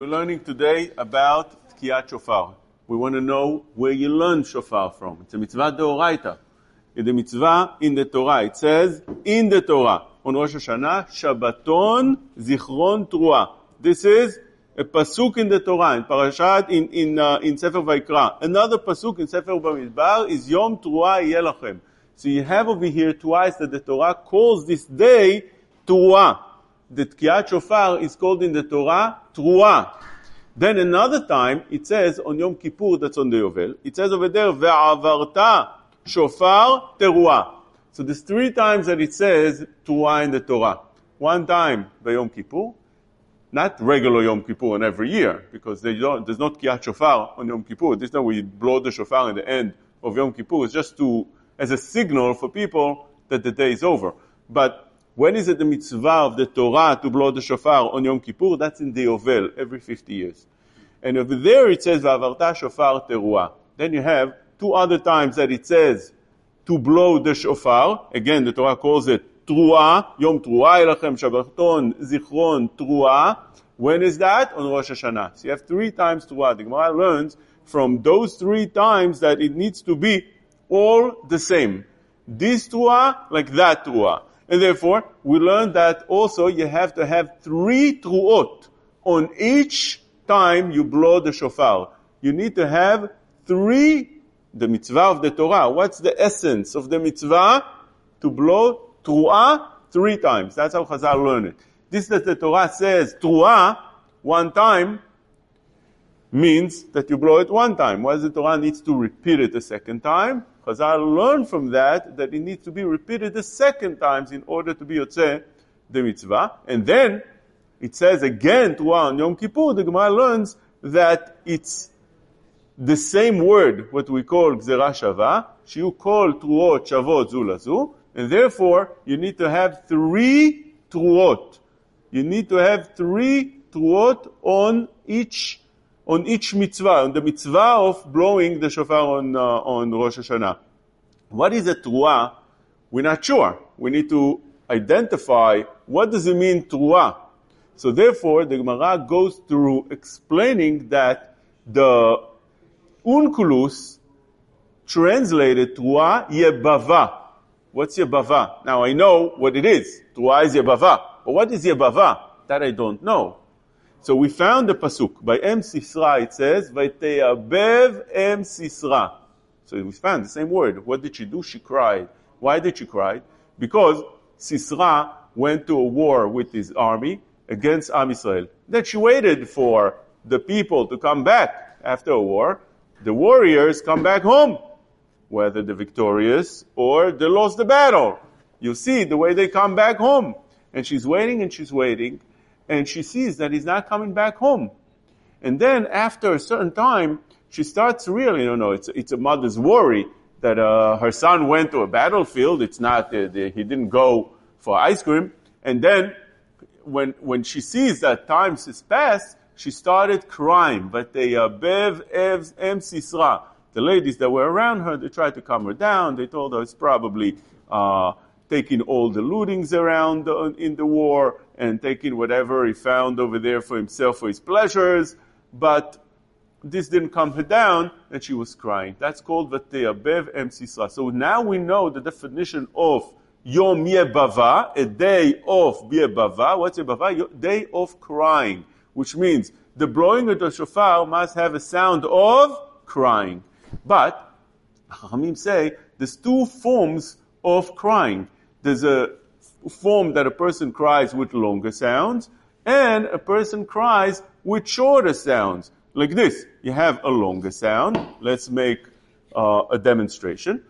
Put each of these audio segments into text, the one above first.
We're learning today about Tkiyat Shofar. We want to know where you learn Shofar from. It's a mitzvah deoraita. In the mitzvah in the Torah, it says in the Torah on Rosh Hashanah, Shabbaton Zichron Trua. This is a pasuk in the Torah in Parashat in in uh, in Sefer Vayikra. Another pasuk in Sefer Bamidbar is Yom Trua Yelachem. So you have over here twice that the Torah calls this day Trua the Tkiyat Shofar is called in the Torah Trua. Then another time, it says on Yom Kippur, that's on the Yovel, it says over there, Ve'avarta Shofar Teruah. So there's three times that it says Trua in the Torah. One time by Yom Kippur, not regular Yom Kippur and every year, because there's not Tkiyat Shofar on Yom Kippur. This time we blow the shofar at the end of Yom Kippur. It's just to, as a signal for people that the day is over. But when is it the mitzvah of the Torah to blow the shofar on Yom Kippur? That's in the Yovel, every 50 years. And over there it says, Va'avarta shofar teruah. Then you have two other times that it says to blow the shofar. Again, the Torah calls it Truah, Yom Truah Elachem, Shabbaton, Zichron, Truah. When is that? On Rosh Hashanah. So you have three times Truah. The Gemara learns from those three times that it needs to be all the same. This Truah, like that Truah. And therefore, we learn that also you have to have three truot on each time you blow the shofar. You need to have three, the mitzvah of the Torah. What's the essence of the mitzvah? To blow truah three times. That's how Chazal learn it. This that the Torah says truah one time means that you blow it one time. Why does the Torah needs to repeat it a second time? Because I learned from that that it needs to be repeated the second times in order to be Yotzeh the mitzvah. And then it says again to on Yom Kippur, the Gemara learns that it's the same word, what we call Gzera Shava, you call Truot Shavot Zulazu, and therefore you need to have three Truot. You need to have three Truot on each on each mitzvah, on the mitzvah of blowing the shofar on, uh, on Rosh Hashanah. What is a truah? We're not sure. We need to identify what does it mean truah. So therefore, the Gemara goes through explaining that the Onkelos translated truah yebava. What's yebava? Now I know what it is. Truah is yebava. But what is yebava? That I don't know. So we found the pasuk by Em Sisra. It says, "Vayteyabev Em Sisra." So we found the same word. What did she do? She cried. Why did she cry? Because Sisra went to a war with his army against Am Israel. Then she waited for the people to come back after a war. The warriors come back home, whether they're victorious or they lost the battle. You see the way they come back home. And she's waiting and she's waiting and she sees that he's not coming back home. And then after a certain time, she starts really, you know, it's, it's a mother's worry that uh, her son went to a battlefield. It's not, uh, the, he didn't go for ice cream. And then when, when she sees that time has passed, she started crying. But they, uh, Bev, Ev, M. Sisra, the ladies that were around her, they tried to calm her down. They told her it's probably, uh, taking all the lootings around in the war and taking whatever he found over there for himself for his pleasures. But this didn't calm her down and she was crying. That's called Vateyabev Em Sisra. So now we know the definition of Yom Yebava, a day of Yebava. What's Yebava? Day of crying, which means the blowing of the shofar must have a sound of crying. But, Hamim say, there's two forms of crying. There's a form that a person cries with longer sounds, and a person cries with shorter sounds. Like this. You have a longer sound. Let's make uh, a demonstration.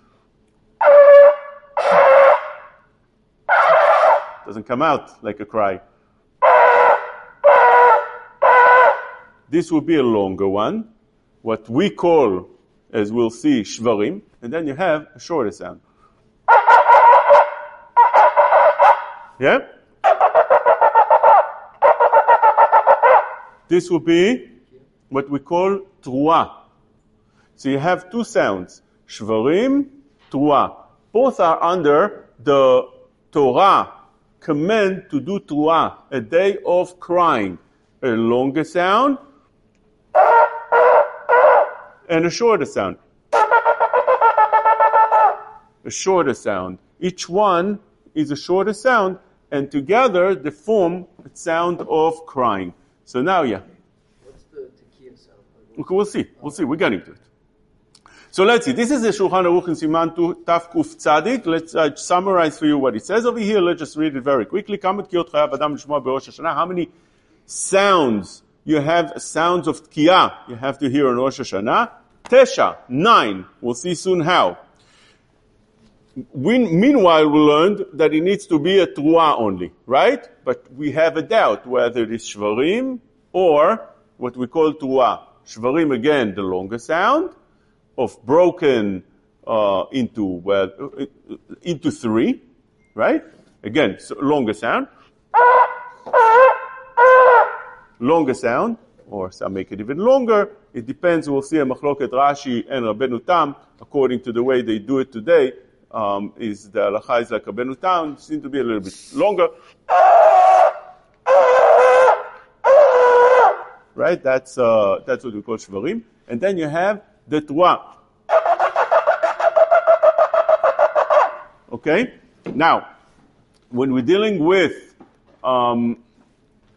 Doesn't come out like a cry. This would be a longer one, what we call, as we'll see, shvarim, and then you have a shorter sound. Yeah? This will be what we call trua. So you have two sounds, shvarim, trua. Both are under the Torah command to do trua, a day of crying. a longer sound, and a shorter sound. A shorter sound. Each one is a shorter sound, and together they form a sound of crying. So now, yeah. What's the tekiah sound? Okay, we'll see. We'll see. We're getting to it. So let's see. This is the Shulchan Aruch in Siman Taf Kuf Tzadik. Let's uh, summarize for you what it says over here. Let's just read it very quickly. How many sounds you have? Sounds of tkiyah you have to hear on Rosh Hashanah. Tesha, nine. We'll see soon how. We, meanwhile, we learned that it needs to be a truah only, right? But we have a doubt whether it is shvarim or what we call truah. Shvarim again, the longer sound of broken uh, into well uh, into three, right? Again, so longer sound, longer sound, or some make it even longer. It depends. We'll see a machloket Rashi and Rabbeinu Tam according to the way they do it today. Um, is the halacha is like Rabbeinu Tam seem to be a little bit longer. Right? That's uh, that's what we call shvarim. And then you have the trois. Okay? Now, when we're dealing with um,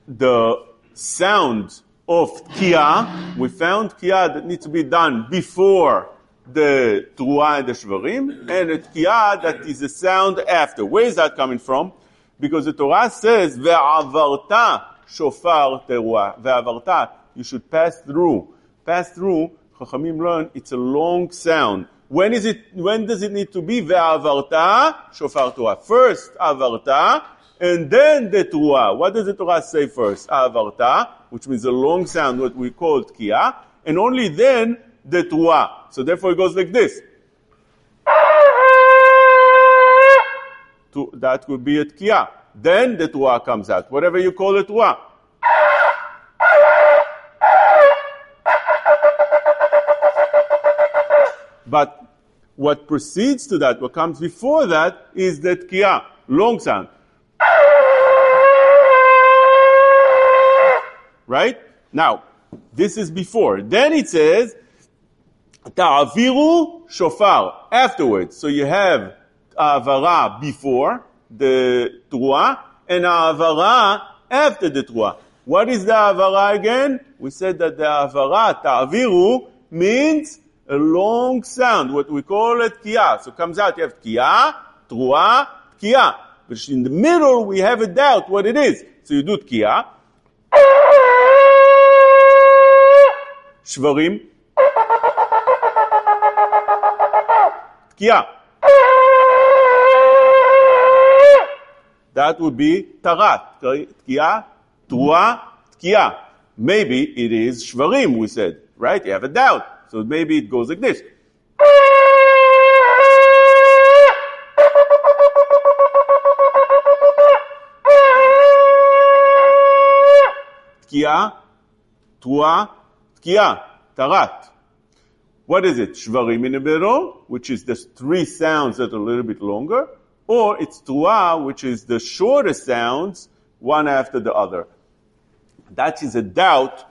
the sound of kia, we found kia that needs to be done before the truah and the shvarim, and a kia that is a sound after. Where is that coming from? Because the Torah says, ve'avarta shofar teruah. Ve'avarta, you should pass through. Pass through, Chachamim learn, it's a long sound. When is it, when does it need to be? Ve'avarta shofar teruah. First, avarta, and then the Torah. What does the Torah say first? Avarta, which means a long sound, what we call tkiya, and only then the Torah. So therefore it goes like this. To, that could be a tkiya. Then the Torah comes out. Whatever you call it Torah. But what precedes to that, what comes before that, is the tkiya, long sound. Right? Now, this is before. Then it says, Ta'aviru shofar, afterwards. So you have avara before the truah, and avara after the truah. What is the avara again? We said that the avara, ta'aviru, means a long sound, what we call it kia. So comes out, you have kia, truah, kia. But in the middle, we have a doubt what it is. So you do kia. Shvarim. Tkiya. That would be tarat. Tkiya, tua, tkiya. Maybe it is shvarim, we said, right? You have a doubt. So maybe it goes like this. Tkiya, tua, tkiya, tarat. What is it? Shvarim in the middle, which is the three sounds that are a little bit longer, or it's Tua, which is the shortest sounds, one after the other. That is a doubt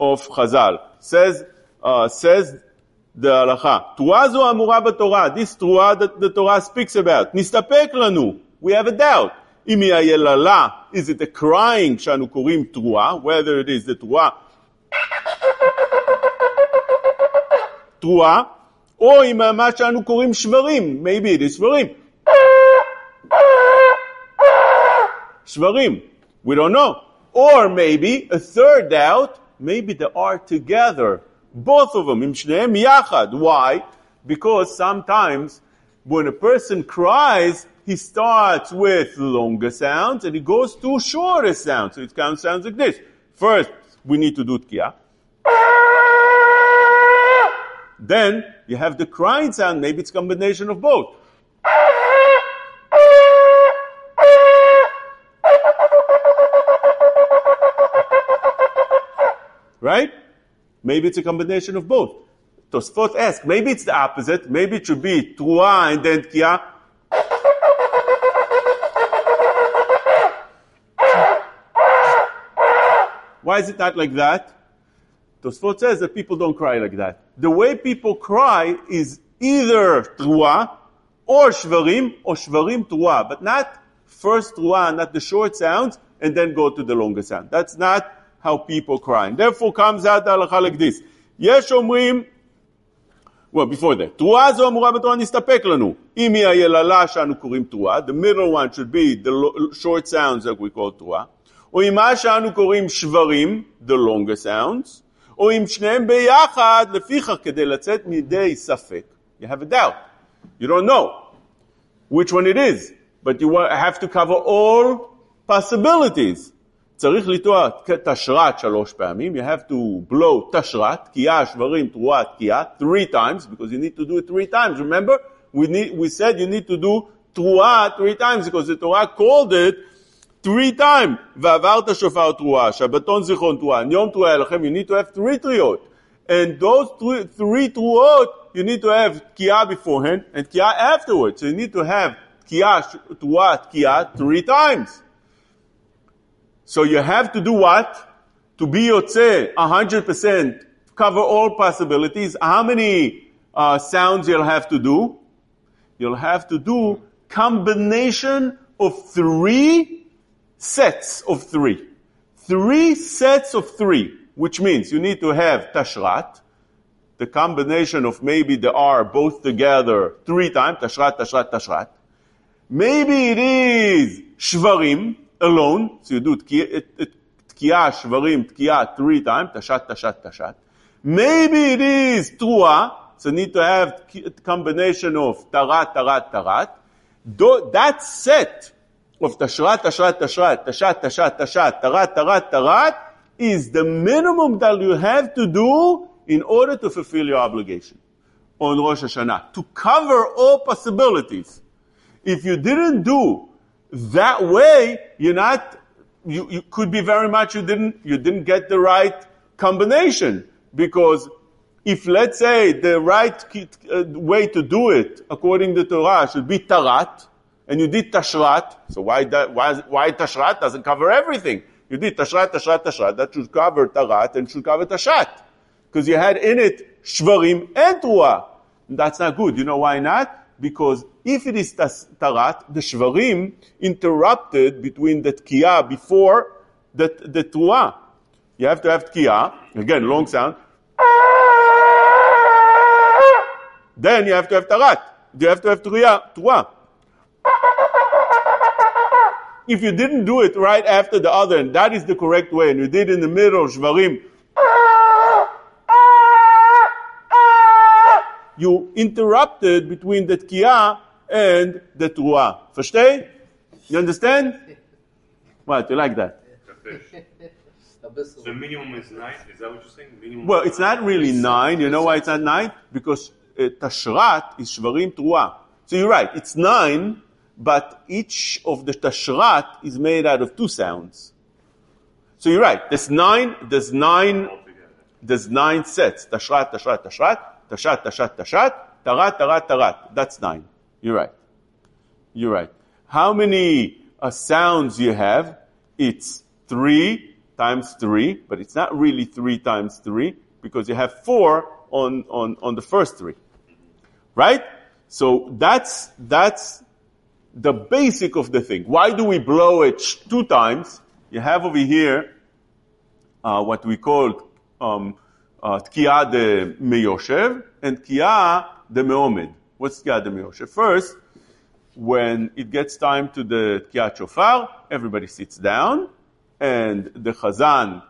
of Chazal. Says, uh, says the halacha. Tua zo amura Torah. This Tua that the Torah speaks about. Nistapek lanu. We have a doubt. Imi ayelala. Is it a crying shanu korim Tua? Whether it is the Tua. Tua. Or ima ma shanu korim shvarim. Maybe it is shvarim. Svarim. We don't know. Or maybe a third doubt, maybe they are together. Both of them, im shneem yachad. Why? Because sometimes when a person cries, he starts with longer sounds and he goes to shorter sounds. So it kind of sounds like this. First, we need to do tkia. Then you have the crying sound. Maybe it's combination of both. Right? Maybe it's a combination of both. Tosfot ask, maybe it's the opposite. Maybe it should be Trua and then Kia. Why is it not like that? Tosfot says that people don't cry like that. The way people cry is either trua or shvarim or shvarim trua, but not first trua, not the short sounds, and then go to the longer sound. That's not how people cry. And therefore comes out the halacha like this. יש אומרים, well, before that, תרועה זו אמורה בתורה נסתפק לנו. אם היא היללה שאנו קוראים תרועה, the middle one should be the lo- short sounds that we call תרועה, או אם מה שאנו קוראים שברים, the longer sounds, או אם שניהם ביחד, לפיכך כדי לצאת מידי ספק. You have a doubt. You don't know which one it is, but you wa- have to cover all possibilities. צריך לטוע תשרת שלוש פעמים, you have to blow תשרת, תקיעה, שברים, תרועה, תקיעה, three times, because you need to do it three times. Remember, we, need, we said you need to do תרועה three times, because the Torah called it three times. ועברת שופר תרועה, שבתון זיכרון תרועה, יום תרועה לכם, you need to have three תריעות. And those three, three תרועות, you need to have תקיעה beforehand, and תקיעה afterwards. So you need to have תקיעה, תרועה, תקיעה, three times. So you have to do what? To be yotze 100%, cover all possibilities. How many uh, sounds you'll have to do? You'll have to do combination of three sets of three. Three sets of three, which means you need to have tashrat, the combination of maybe the R both together three times, tashrat, tashrat, tashrat. Maybe it is shvarim alone, so you do tkiya, shvarim, three times, tashat, tashat, tashat. Maybe it is trua, so need to have a combination of tarat, tarat, tarat. That set of tashrat, tashrat, tashrat, tashat, tashat, tashat, tarat, tarat, tarat is the minimum that you have to do in order to fulfill your obligation on Rosh Hashanah, to cover all possibilities. If you didn't do that way, you're not, you, you could be very much you didn't, you didn't get the right combination. Because if let's say the right uh, way to do it according to Torah should be tarat, and you did tashrat, so why, that, why, why tashrat doesn't cover everything? You did tashrat, tashrat, tashrat, that should cover tarat and should cover tashat. Because you had in it shvarim and truah. That's not good. You know why not? Because if it is tarat, the shvarim interrupted between the tkiya before the, the truah. You have to have tkiya, again, long sound. Then you have to have tarat. You have to have truah. If you didn't do it right after the other, and that is the correct way, and you did in the middle, of shvarim, you interrupted between the tkiya and the truah. Versteh? You understand? What, you like that? The minimum is nine. Is that what you're saying? Minimum. Well, it's not really nine. You know why it's not nine? Because uh, tashrat is shvarim truah. So you're right, it's nine, but each of the tashrat is made out of two sounds. So you're right, there's nine, there's nine, there's nine sets. Tashrat, tashrat, tashrat, tashat, tashat, tashat, tarat, tarat, tarat. That's nine. You're right. You're right. How many uh, sounds you have? It's three times three, but it's not really three times three because you have four on, on, on the first three. Right? So that's, that's the basic of the thing. Why do we blow it two times? You have over here uh, what we call um, uh, tkiya de meyoshev and tkiya de meomed. What's tkiya de meyoshev? First, when it gets time to the tkiya shofar, everybody sits down, and the chazan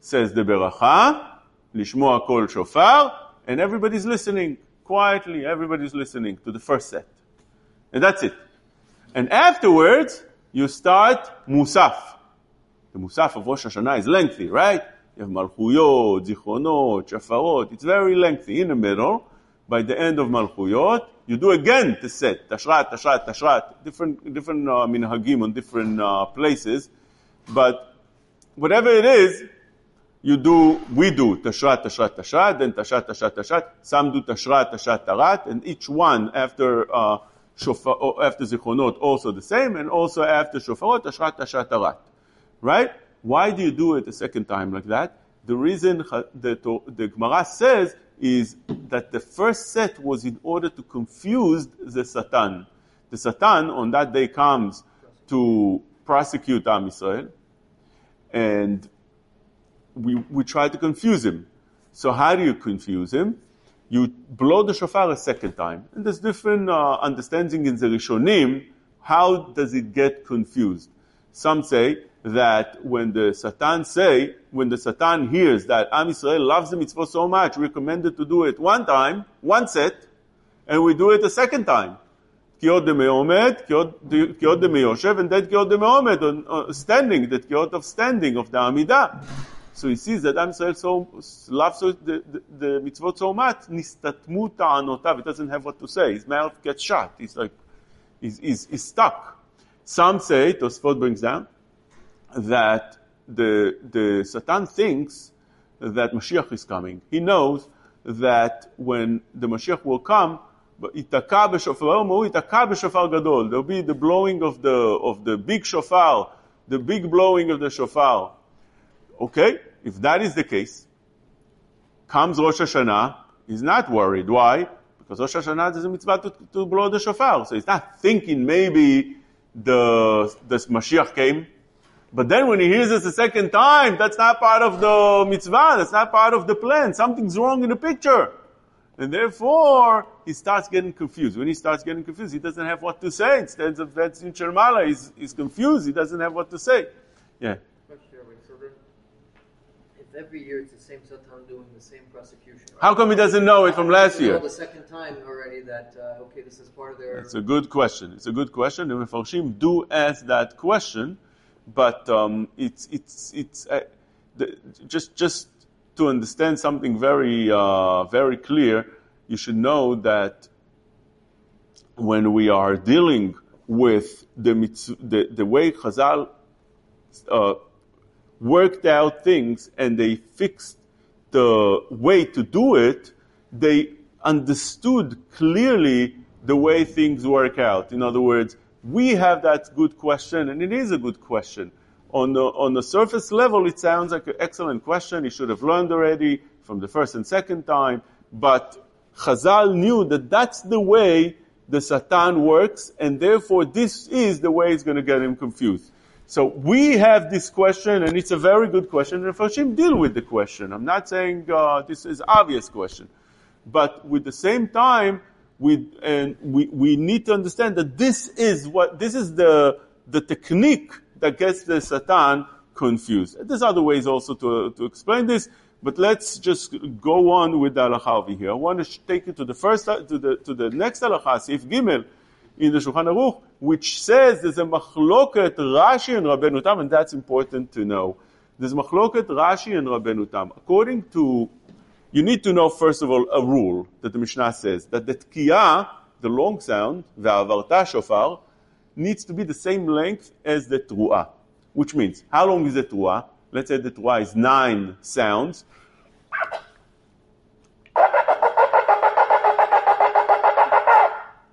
says the beracha, lishmoa kol shofar, and everybody's listening quietly. Everybody's listening to the first set, and that's it. And afterwards, you start musaf. The musaf of Rosh Hashanah is lengthy, right? You have malchuyot, zichronot, shofarot. It's very lengthy. In the middle, by the end of malchuyot, you do again the set. Tashrat, tashrat, tashrat. Different, different uh, minhagim on different uh, places. But whatever it is, you do, we do tashrat, tashrat, tashrat, then tashrat, tashrat, tashrat. Some do tashrat, tashrat, tarat, and each one after uh, shofar, after zichronot also the same, and also after shofarot, tashrat, tashrat, tarat. Right? Why do you do it a second time like that? The reason ha- the, Gemara says is that the first set was in order to confuse the Satan. The Satan on that day comes to prosecute Am Israel, and we, we try to confuse him. So how do you confuse him? You blow the shofar a second time. And there's different uh, understanding in the Rishonim. How does it get confused? Some say that when the Satan say, when the Satan hears that Am Israel loves the mitzvah so much, recommended to do it one time, one set, and we do it a second time. Kiot de me'omed, kiot de me'yoshev, and then kiot de uh, standing, the kiot of standing, of the Amidah. So he sees that Am Yisrael so loves the, the, the mitzvot so much, nistatmu ta'anotav, he doesn't have what to say. His mouth gets shut. He's like, he's, he's, he's stuck. Some say, Tosfot brings down, that the, the Satan thinks that Mashiach is coming. He knows that when the Mashiach will come, there'll be the blowing of the, of the big shofar, the big blowing of the shofar. Okay, if that is the case, comes Rosh Hashanah, he's not worried. Why? Because Rosh Hashanah is a mitzvah to, to blow the shofar. So he's not thinking maybe the, the Mashiach came but then when he hears this a second time, that's not part of the mitzvah, that's not part of the plan. Something's wrong in the picture. And therefore, he starts getting confused. When he starts getting confused, he doesn't have what to say. Instead of that's in Shermala, he's, he's confused. He doesn't have what to say. Yeah. Question, Rabbi. So then, if every year it's the same Satan doing the same prosecution, How come he doesn't know it from last year? the second time already that uh, okay, this is part of their. It's a good question. It's a good question. The Mefarshim do ask that question, but um, it's it's it's uh, the, just just to understand something very uh, very clear. You should know that when we are dealing with the the, the way Chazal uh, worked out things and they fixed the way to do it, they understood clearly the way things work out. In other words, we have that good question, and it is a good question. On the, on the surface level, it sounds like an excellent question. He should have learned already from the first and second time. But Chazal knew that that's the way the Satan works, and therefore this is the way it's going to get him confused. So we have this question, and it's a very good question, and deal with the question. I'm not saying uh, this is obvious question, but with the same time, we and we, we need to understand that this is what this is the the technique that gets the Satan confused. There's other ways also to to explain this, but let's just go on with the halacha over here. I want to take you to the first to the to the next halacha, Sif Gimel in the Shulchan Aruch, which says there's a machloket Rashi and Rabbeinu Tam, and that's important to know. There's machloket Rashi and Rabbeinu Tam. According to, you need to know first of all a rule that the Mishnah says that the tkiyah, the long sound, avarta shofar, needs to be the same length as the truah. Which means, how long is the truah? Let's say the truah is nine sounds.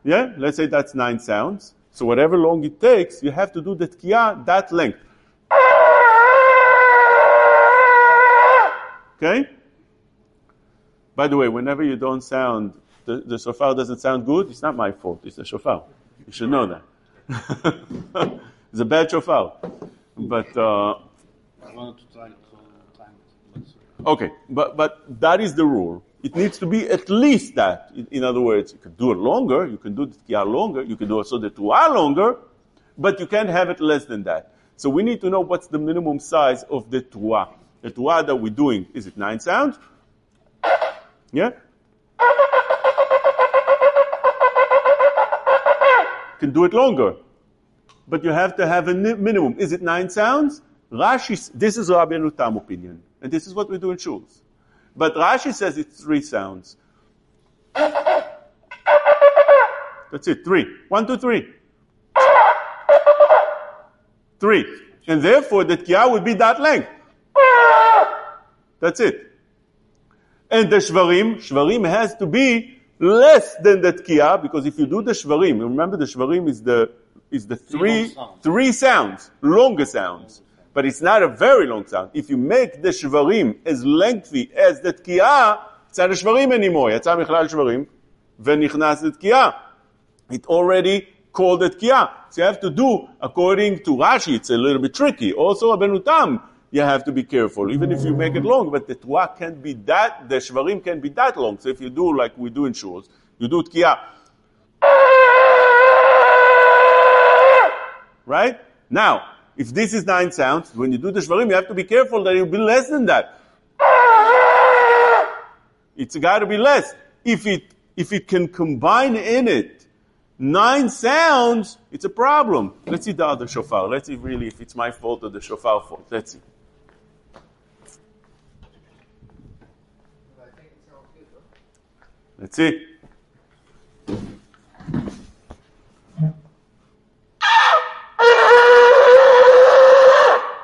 Yeah, let's say that's nine sounds. So whatever long it takes, you have to do the tkiyah that length. Okay? By the way, whenever you don't sound, the, the shofar doesn't sound good, it's not my fault, it's the shofar. You should know that. it's a bad shofar. But, uh, I wanted to try to time it. Okay, but but that is the rule. It needs to be at least that. In, in other words, you can do it longer. You can do the tkiyah longer. You can do also the tuah longer, but you can't have it less than that. So we need to know what's the minimum size of the tuah. The tuah that we're doing is it nine sounds? Yeah. You Can do it longer, but you have to have a minimum. Is it nine sounds? Rashi, this is Rabbi Tam opinion, and this is what we do in shuls. But Rashi says it's three sounds. That's it, three. One, two, three. Three. And therefore, the tkiyah would be that length. That's it and the shvarim, shvarim has to be less than the tkiya, because if you do the shvarim, remember the shvarim is the is the three three sounds, longer sounds, but it's not a very long sound. If you make the shvarim as lengthy as the tkiya, it's not a shvarim anymore. It's a michlal shvarim, v'nichnas tkiya. It already called it tkiya. So you have to do according to Rashi. It's a little bit tricky. Also, Rabbeinu Tam you have to be careful, even if you make it long, but the tuah can't be that, the shvarim can't be that long. So if you do like we do in shuls, you do tkiah. Right? Now, if this is nine sounds, when you do the shvarim, you have to be careful that it will be less than that. It's got to be less. If it, if it can combine in it nine sounds, it's a problem. Let's see the other shofar. Let's see really if it's my fault or the shofar fault. Let's see. I think it sounds good, though. Let's see.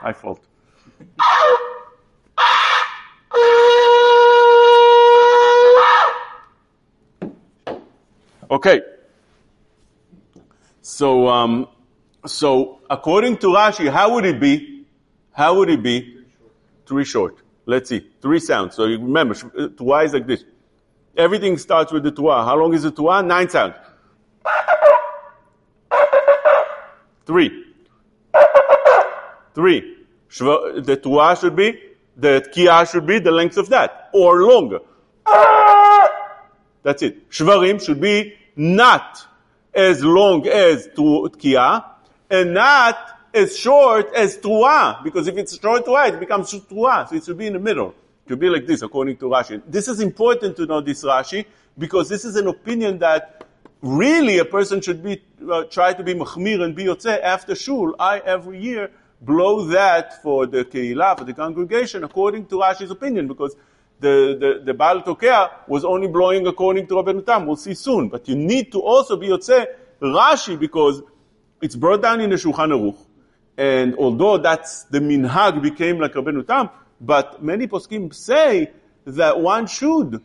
My fault. Okay. So, um, so according to Rashi, how would it be? How would it be? Three short. Let's see. Three sounds. So you remember, sh- uh, is like this. Everything starts with the tuah. How long is the tuah? Nine sounds. Three. Three. The tuah should be, the tkiah should be the length of that, or longer. That's it. Shvarim should be not as long as tkiah, and not as short as tuah, because if it's short tuah, it becomes tuah, so it should be in the middle. Should be like this, according to Rashi. This is important to know this Rashi, because this is an opinion that really a person should be, uh, try to be machmir and be yotze after shul. I, every year, blow that for the keilah, for the congregation, according to Rashi's opinion, because the, the, the Baal Tokea was only blowing according to Rabbeinu Tam. We'll see soon. But you need to also be Yotze Rashi because it's brought down in the Shulchan Aruch. And although that's the minhag became like Rabbeinu Tam, but many poskim say that one should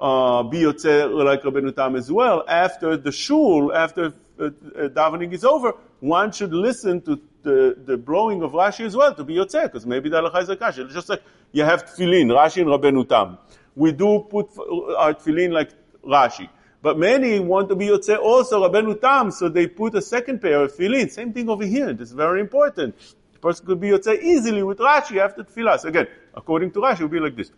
uh, be Yotze like Rabbeinu Tam as well. After the shul, after uh, uh, davening is over, one should listen to the, the blowing of Rashi as well to be Yotze, because maybe the halacha is a kasha. Just like you have tefillin, Rashi and Rabbeinu Tam. We do put our tefillin like Rashi. But many want to be Yotze also Rabbeinu Tam, so they put a second pair of tefillin. Same thing over here. This is very important. A person could be Yotze easily with Rashi after tefillah. So again, according to Rashi, it will be like this.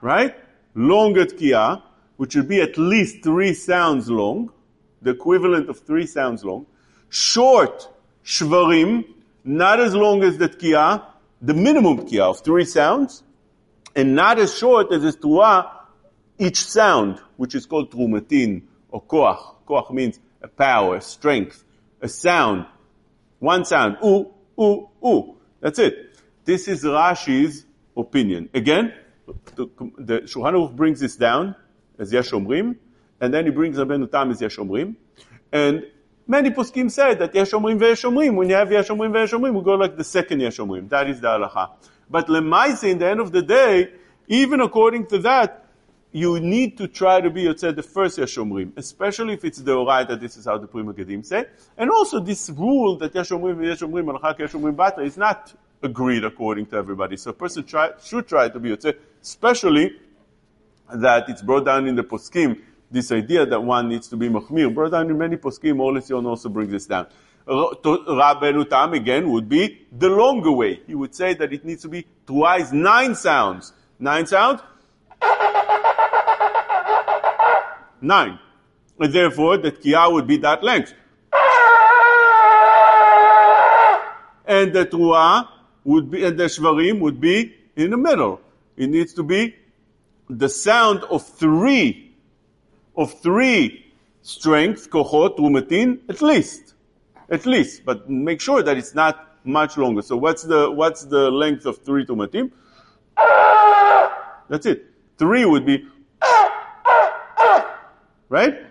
right? Longer tkiah, which would be at least three sounds long, the equivalent of three sounds long. Short shvarim, not as long as the tkiah, the minimum tkiah of three sounds, and not as short as is tuah, each sound, which is called trumatin or koach. Koach means a power, a strength, a sound. One sound, ooh, ooh, ooh. That's it. This is Rashi's opinion. Again, the, the Shulchan Aruch brings this down as Yesh Omrim, and then he brings Rabbeinu Tam as Yesh Omrim. And many poskim say that Yesh Omrim when you have Yesh Omrim we go like the second Yesh Omrim. That is the halacha. But Lemaise, in the end of the day, even according to that, you need to try to be Yotzei the first Yesh Omrim, especially if it's the Oraita, this is how the Pri Megadim say. And also this rule that Yesh Omrim Yesh Omrim, Alchak Yesh Bata, is not agreed according to everybody. So a person try, should try to be Yotzei, especially that it's brought down in the Poskim, this idea that one needs to be Machmir, down in many Poskim, also brings this down. Rabbeinu Tam again would be the longer way. He would say that it needs to be twice nine sounds. Nine sounds? Nine. And therefore, that Tkiah would be that length. And the Truah would be, and the Shvarim would be in the middle. It needs to be the sound of three, of three strength, kohot, rumatin, at least. At least. But make sure that it's not much longer. So what's the, what's the length of three tumatim? That's it. Three would be, right?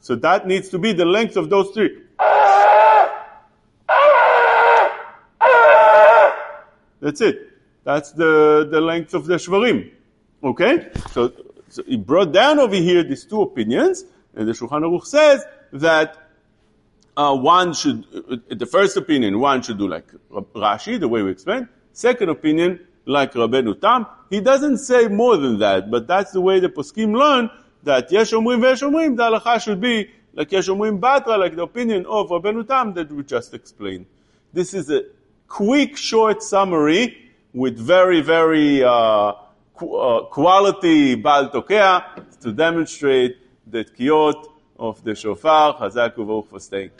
So that needs to be the length of those three. That's it. That's the, the length of the shvarim. Okay? So so he brought down over here these two opinions, and the Shulchan Aruch says that uh, one should, uh, the first opinion, one should do like Rashi, the way we explained. Second opinion, like Rabbeinu Tam. He doesn't say more than that, but that's the way the poskim learn that Yesh Omrim Vesh Omrim, the halacha should be like Yesh Omrim Batra, like the opinion of Rabbeinu Tam that we just explained. This is a quick, short summary with very, very uh, Uh, quality Baal Tokea to demonstrate the tkiyot of the shofar. Chazak u'Baruch for staying.